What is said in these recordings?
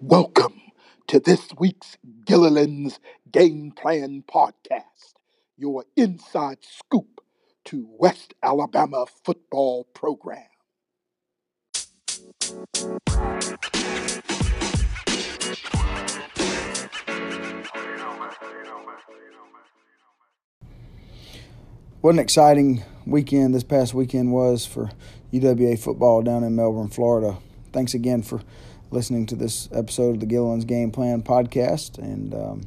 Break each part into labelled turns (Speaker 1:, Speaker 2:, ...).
Speaker 1: Welcome to this week's Gilliland's Game Plan Podcast, your inside scoop to West Alabama football program.
Speaker 2: What an exciting weekend this past weekend was for UWA football down in Melbourne, Florida. Thanks again for listening to this episode of the Gilliland's Game Plan podcast, and um,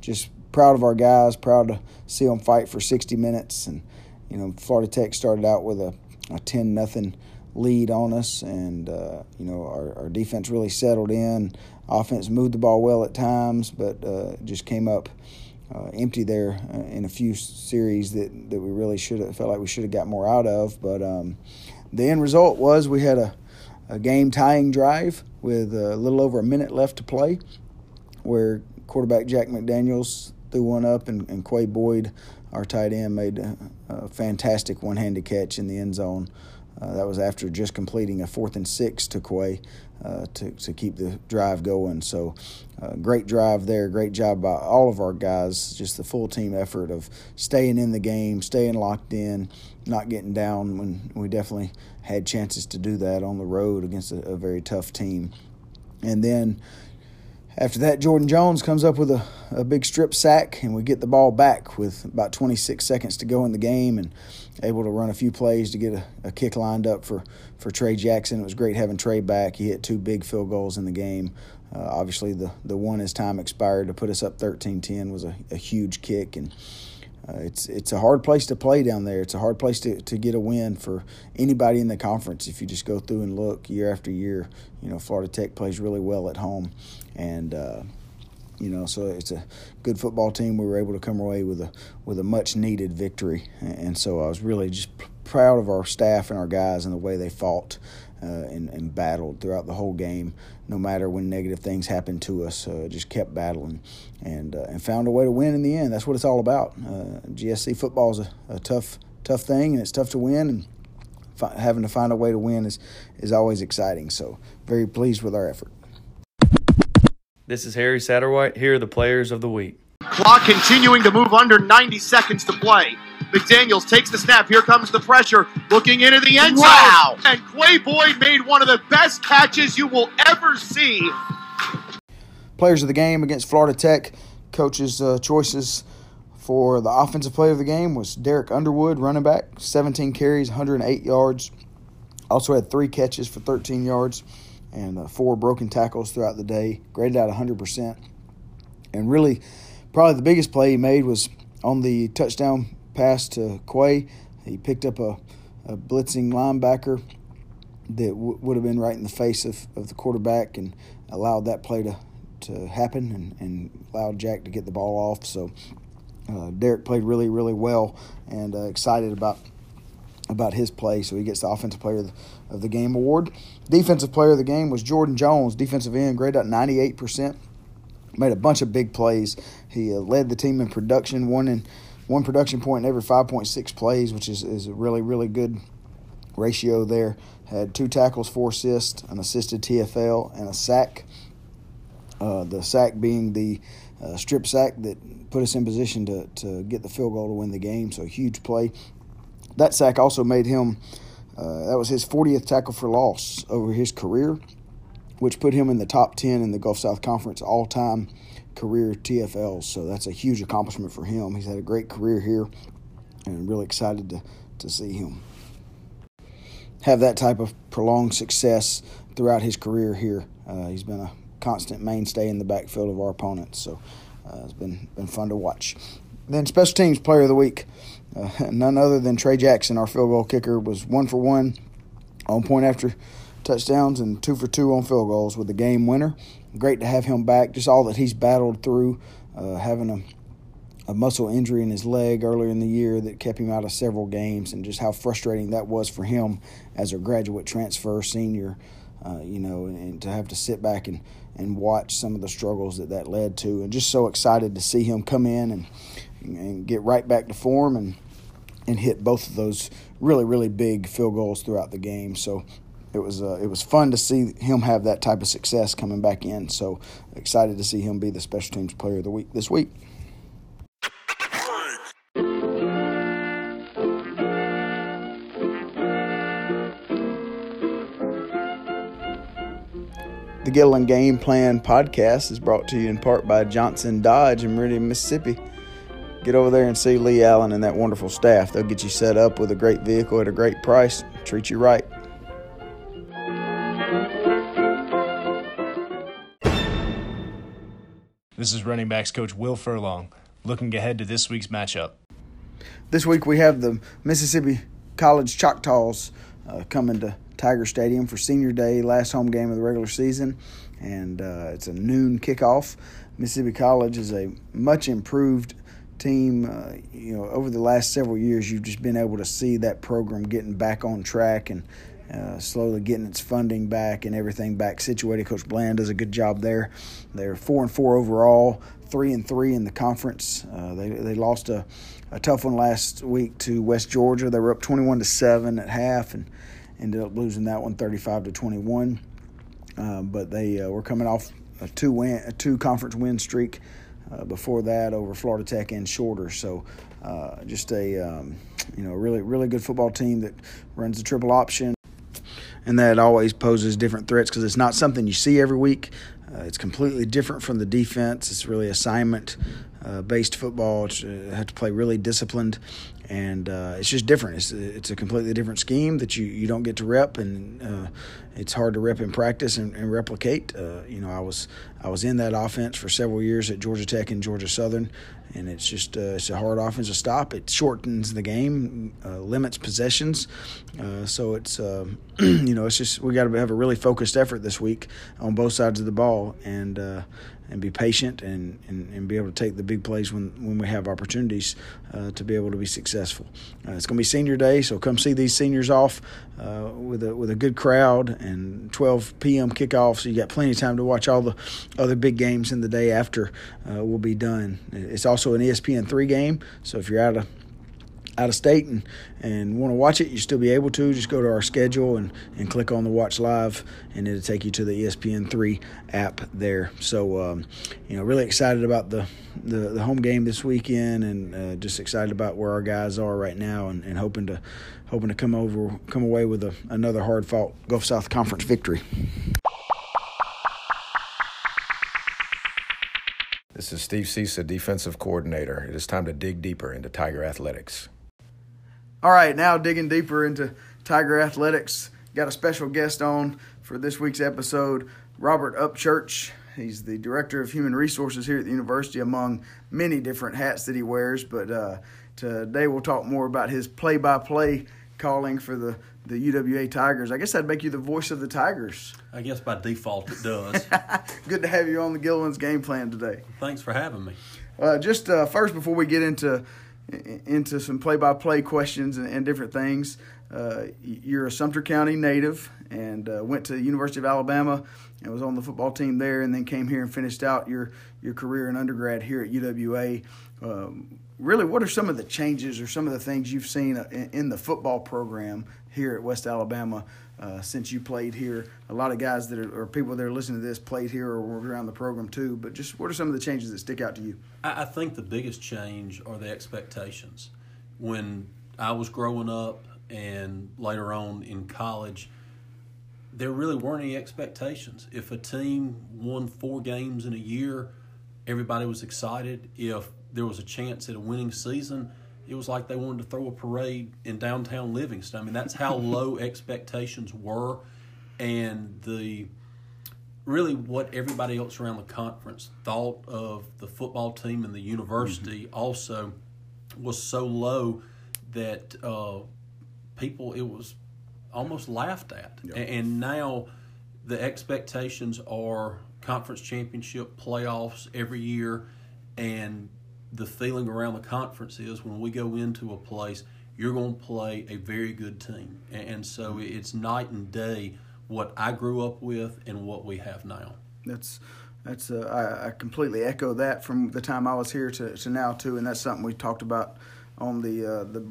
Speaker 2: just proud of our guys. Proud to see them fight for 60 minutes. And you know, Florida Tech started out with a, a 10 nothing lead on us, and uh, you know our, our defense really settled in. Offense moved the ball well at times, but uh, just came up. Uh, empty there uh, in a few series that, that we really should have felt like we should have got more out of. But um, the end result was we had a, a game tying drive with a little over a minute left to play, where quarterback Jack McDaniels threw one up, and, and Quay Boyd, our tight end, made a, a fantastic one handed catch in the end zone. Uh, that was after just completing a fourth and six to Quay uh, to, to keep the drive going. So, uh, great drive there. Great job by all of our guys. Just the full team effort of staying in the game, staying locked in, not getting down when we definitely had chances to do that on the road against a, a very tough team. And then after that, Jordan Jones comes up with a, a big strip sack, and we get the ball back with about 26 seconds to go in the game and able to run a few plays to get a, a kick lined up for, for Trey Jackson. It was great having Trey back. He hit two big field goals in the game. Uh, obviously, the, the one as time expired to put us up 13 10 was a, a huge kick. and uh, it's it's a hard place to play down there. It's a hard place to, to get a win for anybody in the conference. If you just go through and look year after year, you know Florida Tech plays really well at home, and uh, you know so it's a good football team. We were able to come away with a with a much needed victory, and so I was really just proud of our staff and our guys and the way they fought uh, and, and, battled throughout the whole game. No matter when negative things happened to us, uh, just kept battling and uh, and found a way to win in the end. That's what it's all about. Uh, GSC football is a, a, tough tough thing, and it's tough to win. And fi- having to find a way to win is is always exciting. So very pleased with our effort.
Speaker 3: This is Harry Satterwhite. Here are the players of the week.
Speaker 4: Clock continuing to move under 90 seconds to play. McDaniels takes the snap. Here comes the pressure. Looking into the end zone.
Speaker 5: Wow.
Speaker 4: And Quay Boyd made one of the best catches you will ever see.
Speaker 2: Players of the game against Florida Tech. Coaches' uh, choices for the offensive play of the game was Derek Underwood, running back, 17 carries, 108 yards. Also had three catches for 13 yards and uh, four broken tackles throughout the day. Graded out 100%. And really, probably the biggest play he made was on the touchdown pass to Quay. He picked up a, a blitzing linebacker that w- would have been right in the face of, of the quarterback and allowed that play to, to happen and, and allowed Jack to get the ball off. So uh, Derek played really, really well and uh, excited about about his play. So he gets the Offensive Player of the, of the Game award. Defensive Player of the Game was Jordan Jones, defensive end, graded at 98%. Made a bunch of big plays. He uh, led the team in production, one in one production point in every 5.6 plays, which is, is a really, really good ratio there. Had two tackles, four assists, an assisted TFL, and a sack. Uh, the sack being the uh, strip sack that put us in position to, to get the field goal to win the game. So, a huge play. That sack also made him, uh, that was his 40th tackle for loss over his career, which put him in the top 10 in the Gulf South Conference all time career TFLs. So that's a huge accomplishment for him. He's had a great career here and I'm really excited to, to see him have that type of prolonged success throughout his career here. Uh, he's been a constant mainstay in the backfield of our opponents. So uh, it's been, been fun to watch. Then special teams player of the week. Uh, none other than Trey Jackson, our field goal kicker, was one for one on point after touchdowns and two for two on field goals with the game winner great to have him back. Just all that he's battled through, uh, having a, a muscle injury in his leg earlier in the year that kept him out of several games, and just how frustrating that was for him as a graduate transfer senior. Uh, you know, and, and, to have to sit back and, and watch some of the struggles that that led to, and just so excited to see him come in and and get right back to form and and hit both of those really really big field goals throughout the game. So it was uh, it was fun to see him have that type of success coming back in. So excited to see him be the special teams player of the week this week. The Gilliland Game Plan podcast is brought to you in part by Johnson Dodge in Meridian, Mississippi. Get over there and see Lee Allen and that wonderful staff. They'll get you set up with a great vehicle at a great price, treat you right.
Speaker 5: This is running backs coach Will Furlong looking ahead to this week's matchup.
Speaker 2: This week we have the Mississippi College Choctaws uh, coming to Tiger Stadium for Senior Day, last home game of the regular season, and uh, it's a noon kickoff. Mississippi College is a much improved team. Uh, you know, over the last several years, you've just been able to see that program getting back on track and uh, slowly getting its funding back and everything back situated. Coach Bland does a good job there. They're four and four overall, three and three in the conference. Uh, they they lost a, a tough one last week to West Georgia. They were up twenty one to seven at half and ended up losing that one 35 to 21. Uh, but they uh, were coming off a two win, a two conference win streak uh, before that over Florida Tech and Shorter. So uh, just a um, you know really really good football team that runs the triple option, and that always poses different threats because it's not something you see every week. Uh, it's completely different from the defense. It's really assignment uh, based football. It's, uh, have to play really disciplined, and uh, it's just different. It's it's a completely different scheme that you, you don't get to rep, and uh, it's hard to rep in practice and, and replicate. Uh, you know, I was I was in that offense for several years at Georgia Tech and Georgia Southern, and it's just uh, it's a hard offense to stop. It shortens the game, uh, limits possessions, uh, so it's um, you know it's just we got to have a really focused effort this week on both sides of the ball, and and be patient and, and, and be able to take the big plays when, when we have opportunities uh, to be able to be successful. Uh, it's going to be senior day, so come see these seniors off uh, with a with a good crowd and 12 p.m. kickoff. So you got plenty of time to watch all the other big games in the day after uh, will be done. It's also an ESPN three game, so if you're out of out of state and, and want to watch it, you still be able to. Just go to our schedule and, and click on the Watch Live, and it'll take you to the ESPN3 app there. So, um, you know, really excited about the, the, the home game this weekend, and uh, just excited about where our guys are right now, and, and hoping to hoping to come over come away with a, another hard fought Gulf South Conference victory.
Speaker 6: This is Steve Cisa, defensive coordinator. It is time to dig deeper into Tiger athletics.
Speaker 2: All right, now digging deeper into Tiger Athletics. Got a special guest on for this week's episode, Robert Upchurch. He's the director of human resources here at the university, among many different hats that he wears. But uh, today we'll talk more about his play-by-play calling for the the UWA Tigers. I guess that'd make you the voice of the Tigers.
Speaker 7: I guess by default it does.
Speaker 2: Good to have you on the Gilliland's game plan today.
Speaker 7: Thanks for having me.
Speaker 2: Uh, just uh, first, before we get into into some play-by-play questions and, and different things. Uh, you're a Sumter County native and uh, went to the University of Alabama and was on the football team there, and then came here and finished out your your career in undergrad here at UWA. Um, really, what are some of the changes or some of the things you've seen uh, in, in the football program here at West Alabama uh, since you played here? A lot of guys that are or people that are listening to this played here or were around the program too. But just what are some of the changes that stick out to you?
Speaker 7: I, I think the biggest change are the expectations. When I was growing up and later on in college, there really weren't any expectations. If a team won four games in a year, everybody was excited. If there was a chance at a winning season, it was like they wanted to throw a parade in downtown Livingston. I mean, that's how low expectations were, and the really what everybody else around the conference thought of the football team and the university mm-hmm. also was so low that uh, people it was almost laughed at, yep. and now the expectations are conference championship playoffs every year, and the feeling around the conference is when we go into a place, you're going to play a very good team. And so it's night and day what I grew up with and what we have now.
Speaker 2: That's that's uh, I, I, completely echo that from the time I was here to, to now too, and that's something we talked about on the uh, the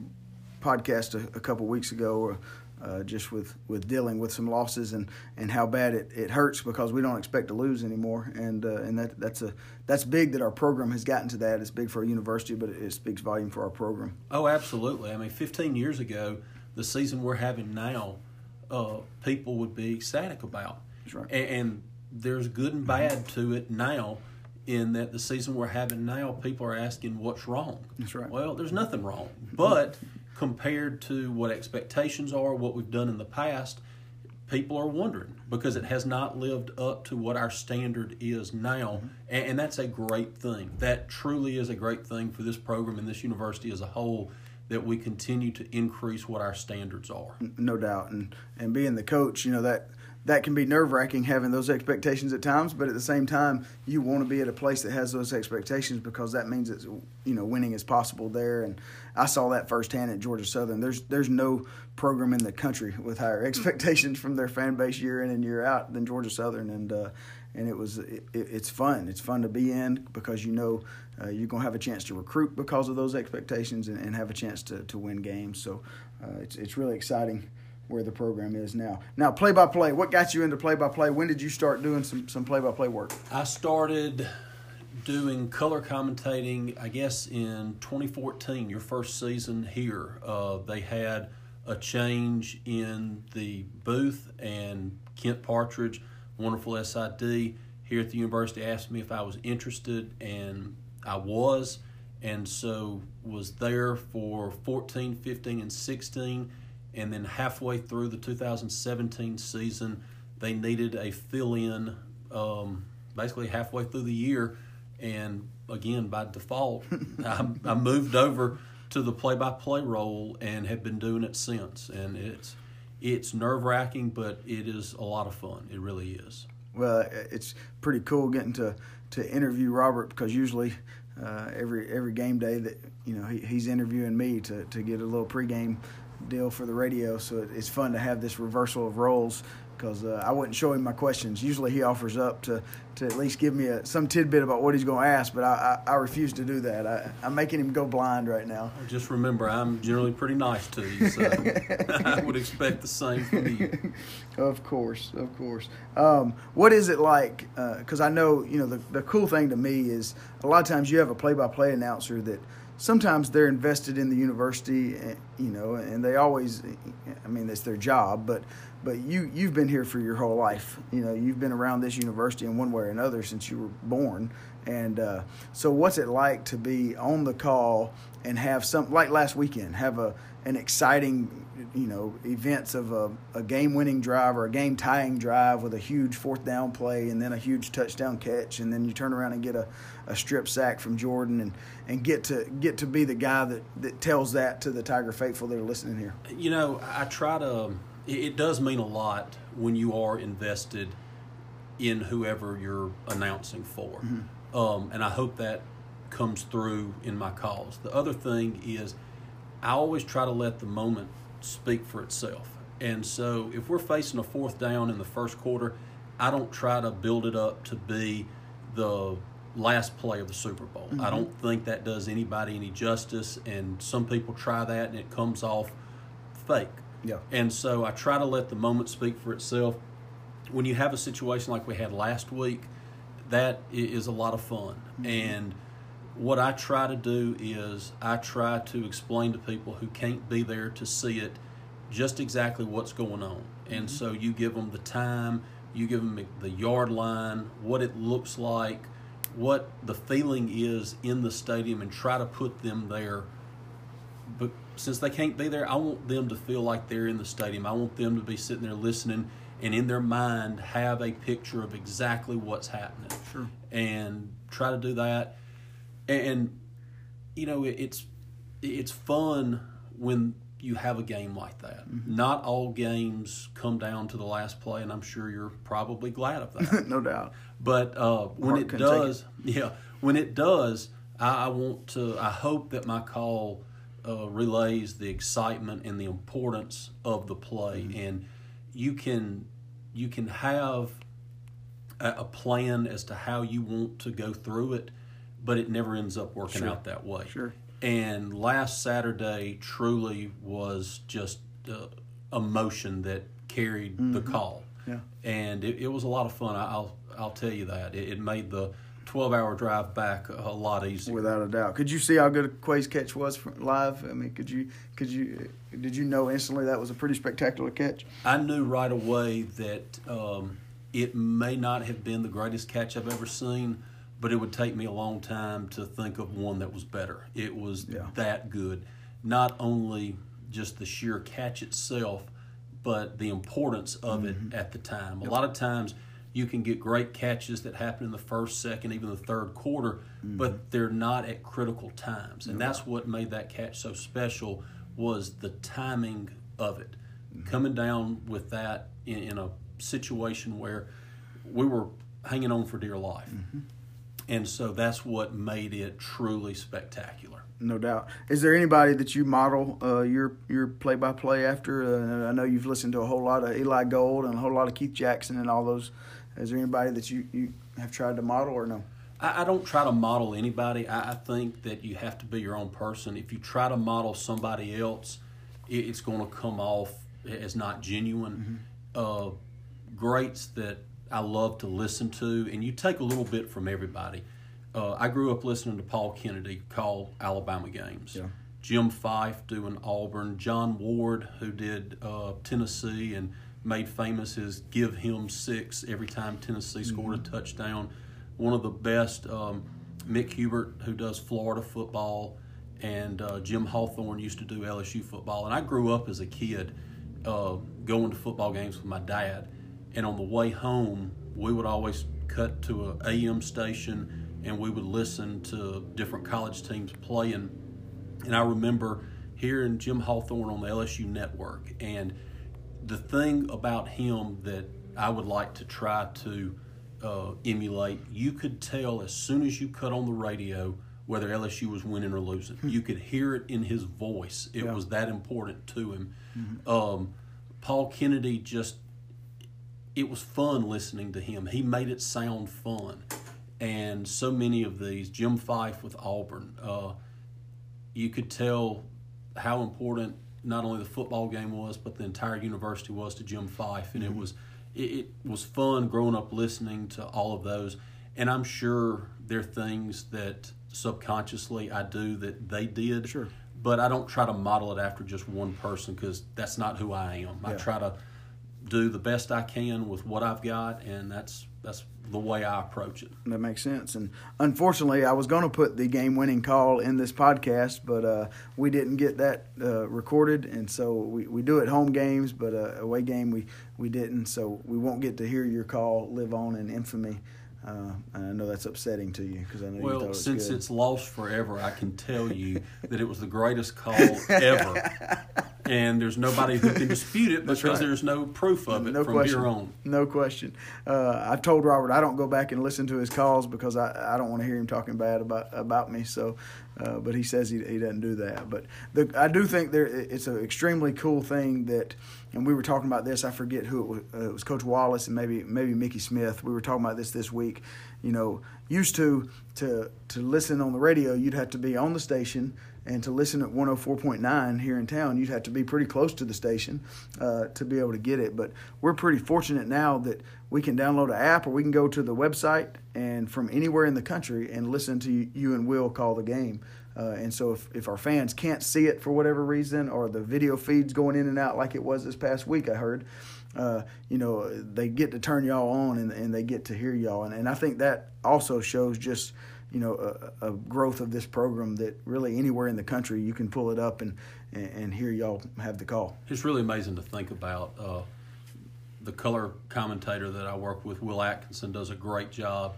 Speaker 2: podcast a, a couple weeks ago. Uh, just with, with dealing with some losses and, and how bad it, it hurts because we don't expect to lose anymore. And uh, and that that's a that's big that our program has gotten to that. It's big for a university, but it, it speaks volume for our program.
Speaker 7: Oh, absolutely. I mean, 15 years ago, the season we're having now, uh, people would be ecstatic about.
Speaker 2: That's right.
Speaker 7: And, and there's good and bad to it now. In that the season we're having now, people are asking what's wrong.
Speaker 2: That's right.
Speaker 7: Well, there's nothing wrong, but compared to what expectations are, what we've done in the past, people are wondering because it has not lived up to what our standard is now, mm-hmm. and, and that's a great thing. That truly is a great thing for this program and this university as a whole. That we continue to increase what our standards are.
Speaker 2: no doubt. And and being the coach, you know that that can be nerve wracking having those expectations at times. But at the same time, you want to be at a place that has those expectations because that means it's you know winning is possible there. And I saw that firsthand at Georgia Southern. There's there's no program in the country with higher expectations from their fan base year in and year out than Georgia Southern. And uh, and it was it, it's fun. It's fun to be in because you know uh, you're gonna have a chance to recruit because of those expectations and, and have a chance to, to win games. So uh, it's it's really exciting where the program is now. Now, play by play. What got you into play by play? When did you start doing some some play by play work?
Speaker 7: I started doing color commentating, I guess, in 2014, your first season here. Uh, they had a change in the booth, and Kent Partridge, wonderful SID here at the university, asked me if I was interested, and I was. And so was there for 14, 15, and 16 and then halfway through the 2017 season, they needed a fill in um, basically halfway through the year. And again, by default, I, I, moved over to the play by play role and have been doing it since. And it's, it's nerve wracking, but it is a lot of fun. It really is.
Speaker 2: Well, it's pretty cool getting to, to interview Robert because usually uh, every every game day that you know he, he's interviewing me to, to get a little pregame deal for the radio. So it's fun to have this reversal of roles because uh, I wouldn't show him my questions. Usually he offers up to, to at least give me a, some tidbit about what he's going to ask, but I, I, I, refuse to do that. I, am making him go blind right now.
Speaker 7: Just remember, I'm generally pretty nice to you, so I would expect the same from you.
Speaker 2: Of course, of course. Um, what is it like? Because uh, I know, you know, the, the cool thing to me is a lot of times you have a play-by-play announcer that – sometimes they're invested in the university, eh, you know, and they always, I mean, it's their job, but but you you've been here for your whole life. You know, you've been around this university in one way or another since you were born. And uh, so, what's it like to be on the call and have some like last weekend have a an exciting, you know, events of a, a game-winning drive or a game-tying drive with a huge fourth down play and then a huge touchdown catch, and then you turn around and get a, a strip sack from Jordan and, and get to get to be the guy that, that tells that to the Tiger faithful that are listening here.
Speaker 7: You know, I try to. It does mean a lot when you are invested in whoever you're announcing for, mm-hmm. um, and I hope that comes through in my calls. The other thing is I always try to let the moment speak for itself. And so if we're facing a fourth down in the first quarter, I don't try to build it up to be the last play of the Super Bowl. Mm-hmm. I don't think that does anybody any justice. And some people try that and it comes off fake.
Speaker 2: Yeah.
Speaker 7: And so I try to let the moment speak for itself. When you have a situation like we had last week, that is a lot of fun. Mm-hmm. And what I try to do is I try to explain to people who can't be there to see it just exactly what's going on. And mm-hmm. so you give them the time, you give them the yard line, what it looks like, what the feeling is in the stadium, and try to put them there. But since they can't be there, I want them to feel like they're in the stadium. I want them to be sitting there listening and in their mind have a picture of exactly what's happening.
Speaker 2: Sure.
Speaker 7: And try to do that and you know it's it's fun when you have a game like that. Mm-hmm. Not all games come down to the last play, and I'm sure you're probably glad of that.
Speaker 2: no doubt.
Speaker 7: But uh, when it does, it. yeah, when it does, I, I, want to. I hope that my call uh, relays the excitement and the importance of the play, mm-hmm. and you can you can have a, a plan as to how you want to go through it but it never ends up working
Speaker 2: sure.
Speaker 7: out that way.
Speaker 2: Sure.
Speaker 7: And last Saturday truly was just uh, emotion that carried the call.
Speaker 2: Yeah.
Speaker 7: And it, it was a lot of fun. I- I'll I'll tell you that it, it made the twelve hour drive back a lot easier.
Speaker 2: Without a doubt. Could you see how good a Quay's catch was live? I mean, could you could you did you know instantly that was a pretty spectacular catch?
Speaker 7: I knew right away that um, it may not have been the greatest catch I've ever seen, but it would take me a long time to think of one that was better. It was
Speaker 2: Yeah.
Speaker 7: that good. Not only just the sheer catch itself, but the importance of it mm-hmm. at the time. A lot of times you can get great catches that happen in the first, second, even the third quarter, mm-hmm. but they're not at critical times. And that's what made that catch so special was the timing of it. Mm-hmm. Coming down with that in, in a situation where we were hanging on for dear life. And so that's what made it truly spectacular.
Speaker 2: No doubt. Is there anybody that you model uh, your your play by play after? Uh, I know you've listened to a whole lot of Eli Gold and a whole lot of Keith Jackson and all those. Is there anybody that you, you have tried to model or no?
Speaker 7: I, I don't try to model anybody. I, I think that you have to be your own person. If you try to model somebody else, it, it's going to come off as not genuine. Uh, greats that I love to listen to, and you take a little bit from everybody. Uh, I grew up listening to Paul Kennedy call Alabama games.
Speaker 2: Yeah.
Speaker 7: Jim Fyffe doing Auburn, John Ward who did uh, Tennessee and made famous his "Give Him Six every time Tennessee scored a touchdown. One of the best, um, Mick Hubert who does Florida football, and uh, Jim Hawthorne used to do LSU football. And I grew up as a kid uh, going to football games with my dad, and on the way home we would always cut to a AM station and we would listen to different college teams playing and I remember hearing Jim Hawthorne on the LSU network. And the thing about him that I would like to try to uh, emulate, you could tell as soon as you cut on the radio whether LSU was winning or losing. you could hear it in his voice. It was that important to him. Um, Paul Kennedy just, it was fun listening to him. He made it sound fun. And so many of these, Jim Fyffe with Auburn, uh, you could tell how important not only the football game was, but the entire university was to Jim Fyffe, and it was it, it was fun growing up listening to all of those. And I'm sure there are things that subconsciously I do that they did.
Speaker 2: Sure.
Speaker 7: But I don't try to model it after just one person because that's not who I am. I try to do the best I can with what I've got, and that's that's the way I approach it.
Speaker 2: That makes sense. And unfortunately, I was going to put the game winning call in this podcast, but uh, we didn't get that uh, recorded. And so we, we do it home games, but uh, away game we, we didn't. So we won't get to hear your call live on in infamy. Uh, and I know that's upsetting to you because I know you thought it
Speaker 7: Well, since
Speaker 2: good.
Speaker 7: it's lost forever, I can tell you that it was the greatest call ever. and there's nobody who can dispute it because
Speaker 2: right.
Speaker 7: there's no proof of it
Speaker 2: no
Speaker 7: from
Speaker 2: question.
Speaker 7: here on.
Speaker 2: No question. Uh, I told Robert I don't go back and listen to his calls because I, I don't want to hear him talking bad about about me. So, uh, but he says he, he doesn't do that. But the, I do think there it's an extremely cool thing that, and we were talking about this. I forget who it was. Uh, it was Coach Wallace and maybe maybe Mickey Smith. We were talking about this this week. You know, used to to to listen on the radio, you'd have to be on the station and to listen at 104.9 here in town, you'd have to be pretty close to the station uh, to be able to get it. But we're pretty fortunate now that we can download an app or we can go to the website and from anywhere in the country and listen to you and Will call the game. Uh, and so if, if our fans can't see it for whatever reason or the video feeds going in and out like it was this past week, I heard, uh, you know, they get to turn y'all on and, and they get to hear y'all. And, and I think that also shows just – you know, a, a, growth of this program that really anywhere in the country you can pull it up and, and, and hear y'all have the call.
Speaker 7: It's really amazing to think about. Uh, the color commentator that I work with, Will Atkinson, does a great job,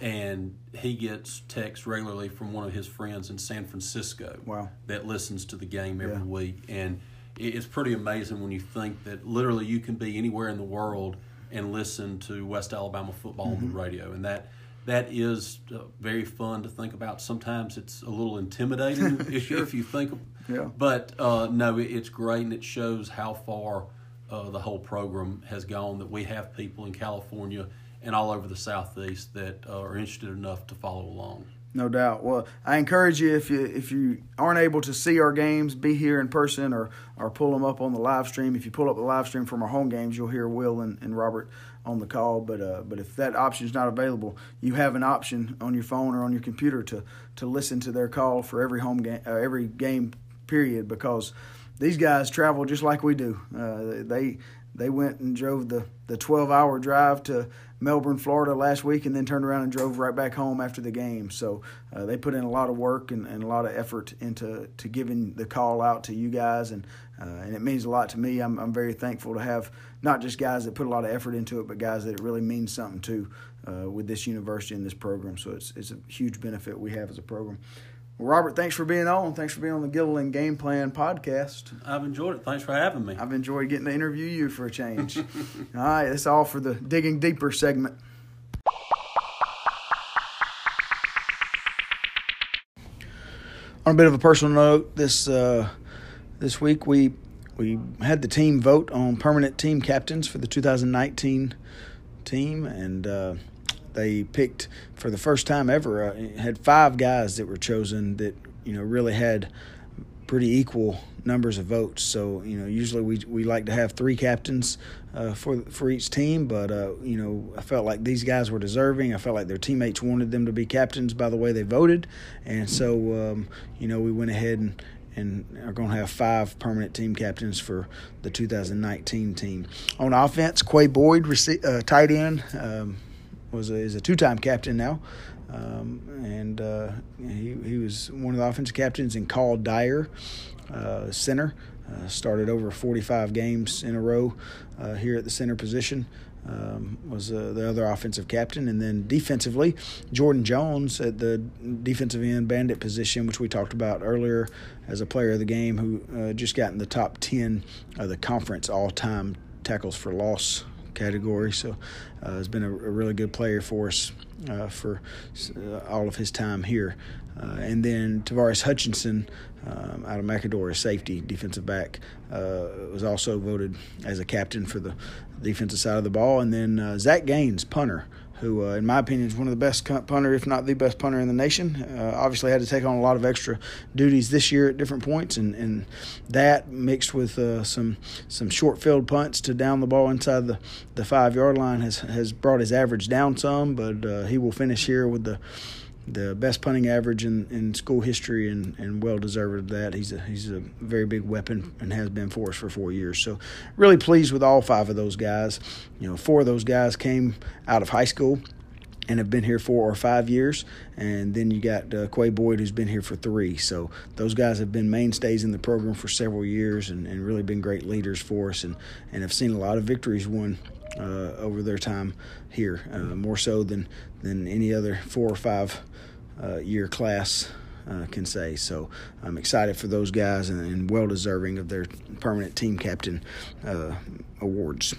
Speaker 7: and he gets texts regularly from one of his friends in San Francisco.
Speaker 2: Wow.
Speaker 7: That listens to the game every
Speaker 2: Yeah.
Speaker 7: week, and it's pretty amazing when you think that literally you can be anywhere in the world and listen to West Alabama football on
Speaker 2: Mm-hmm.
Speaker 7: the radio, and that that is uh, very fun to think about. Sometimes it's a little intimidating if, if you think.
Speaker 2: Yeah.
Speaker 7: But uh, no, it, it's great, and it shows how far uh, the whole program has gone. That we have people in California and all over the southeast that uh, are interested enough to follow along.
Speaker 2: No doubt. Well, I encourage you if you if you aren't able to see our games, be here in person or or pull them up on the live stream. If you pull up the live stream from our home games, you'll hear Will and, and Robert on the call. But uh, but if that option is not available, you have an option on your phone or on your computer to to listen to their call for every home game, uh, every game period because these guys travel just like we do. Uh, they they went and drove the the 12 hour drive to Melbourne, Florida last week, and then turned around and drove right back home after the game. So uh, they put in a lot of work and, and, a lot of effort into to giving the call out to you guys, and uh, and it means a lot to me. I'm I'm very thankful to have not just guys that put a lot of effort into it, but guys that it really means something to uh, with this university and this program. So it's it's a huge benefit we have as a program. Well, Robert, thanks for being on. Thanks for being on the Gilliland Game Plan podcast.
Speaker 7: I've enjoyed it. Thanks for having me.
Speaker 2: I've enjoyed getting to interview you for a change. all right, that's all for the digging deeper segment. On a bit of a personal note, this uh, this week we we had the team vote on permanent team captains for the 2019 team, and uh, they picked for the first time ever uh, had five guys that were chosen that you know really had pretty equal numbers of votes. So you know usually we we like to have three captains uh, for for each team, but uh, you know I felt like these guys were deserving. I felt like their teammates wanted them to be captains by the way they voted, and so um, you know we went ahead and and are going to have five permanent team captains for the 2019 team. On offense, Quay Boyd, uh, tight end. Um, was a, is a two time captain now. Um, and uh, he, he was one of the offensive captains in Carl Dyer, uh, center. Uh, started over 45 games in a row uh, here at the center position. Um, was uh, the other offensive captain, and then defensively, Jordan Jones at the defensive end bandit position, which we talked about earlier as a player of the game, who uh, just got in the top 10 of the conference all-time tackles for loss category. So uh, has been a, a, really good player for us uh, for uh, all of his time here. Uh, and then Tavares Hutchinson um, out of McAdory, safety, defensive back, uh, was also voted as a captain for the defensive side of the ball. And then Zach Gaines, punter who, uh, in my opinion, is one of the best punter, if not the best punter in the nation. Uh, obviously, had to take on a lot of extra duties this year at different points, and, and that mixed with uh, some some short field punts to down the ball inside the, the five yard line has has brought his average down some. But uh, he will finish here with the the best punting average in, in school history and, and well deserved that. He's a he's a very big weapon and has been for us for four years. So really pleased with all five of those guys. You know, four of those guys came out of high school and have been here four or five years. And then you got uh, Quay Boyd, who's been here for three. So those guys have been mainstays in the program for several years and, and really been great leaders for us and, and have seen a lot of victories won uh, over their time here, uh, more so than, than any other four or five uh, year class uh, can say. So I'm excited for those guys and, and well deserving of their permanent team captain uh, awards.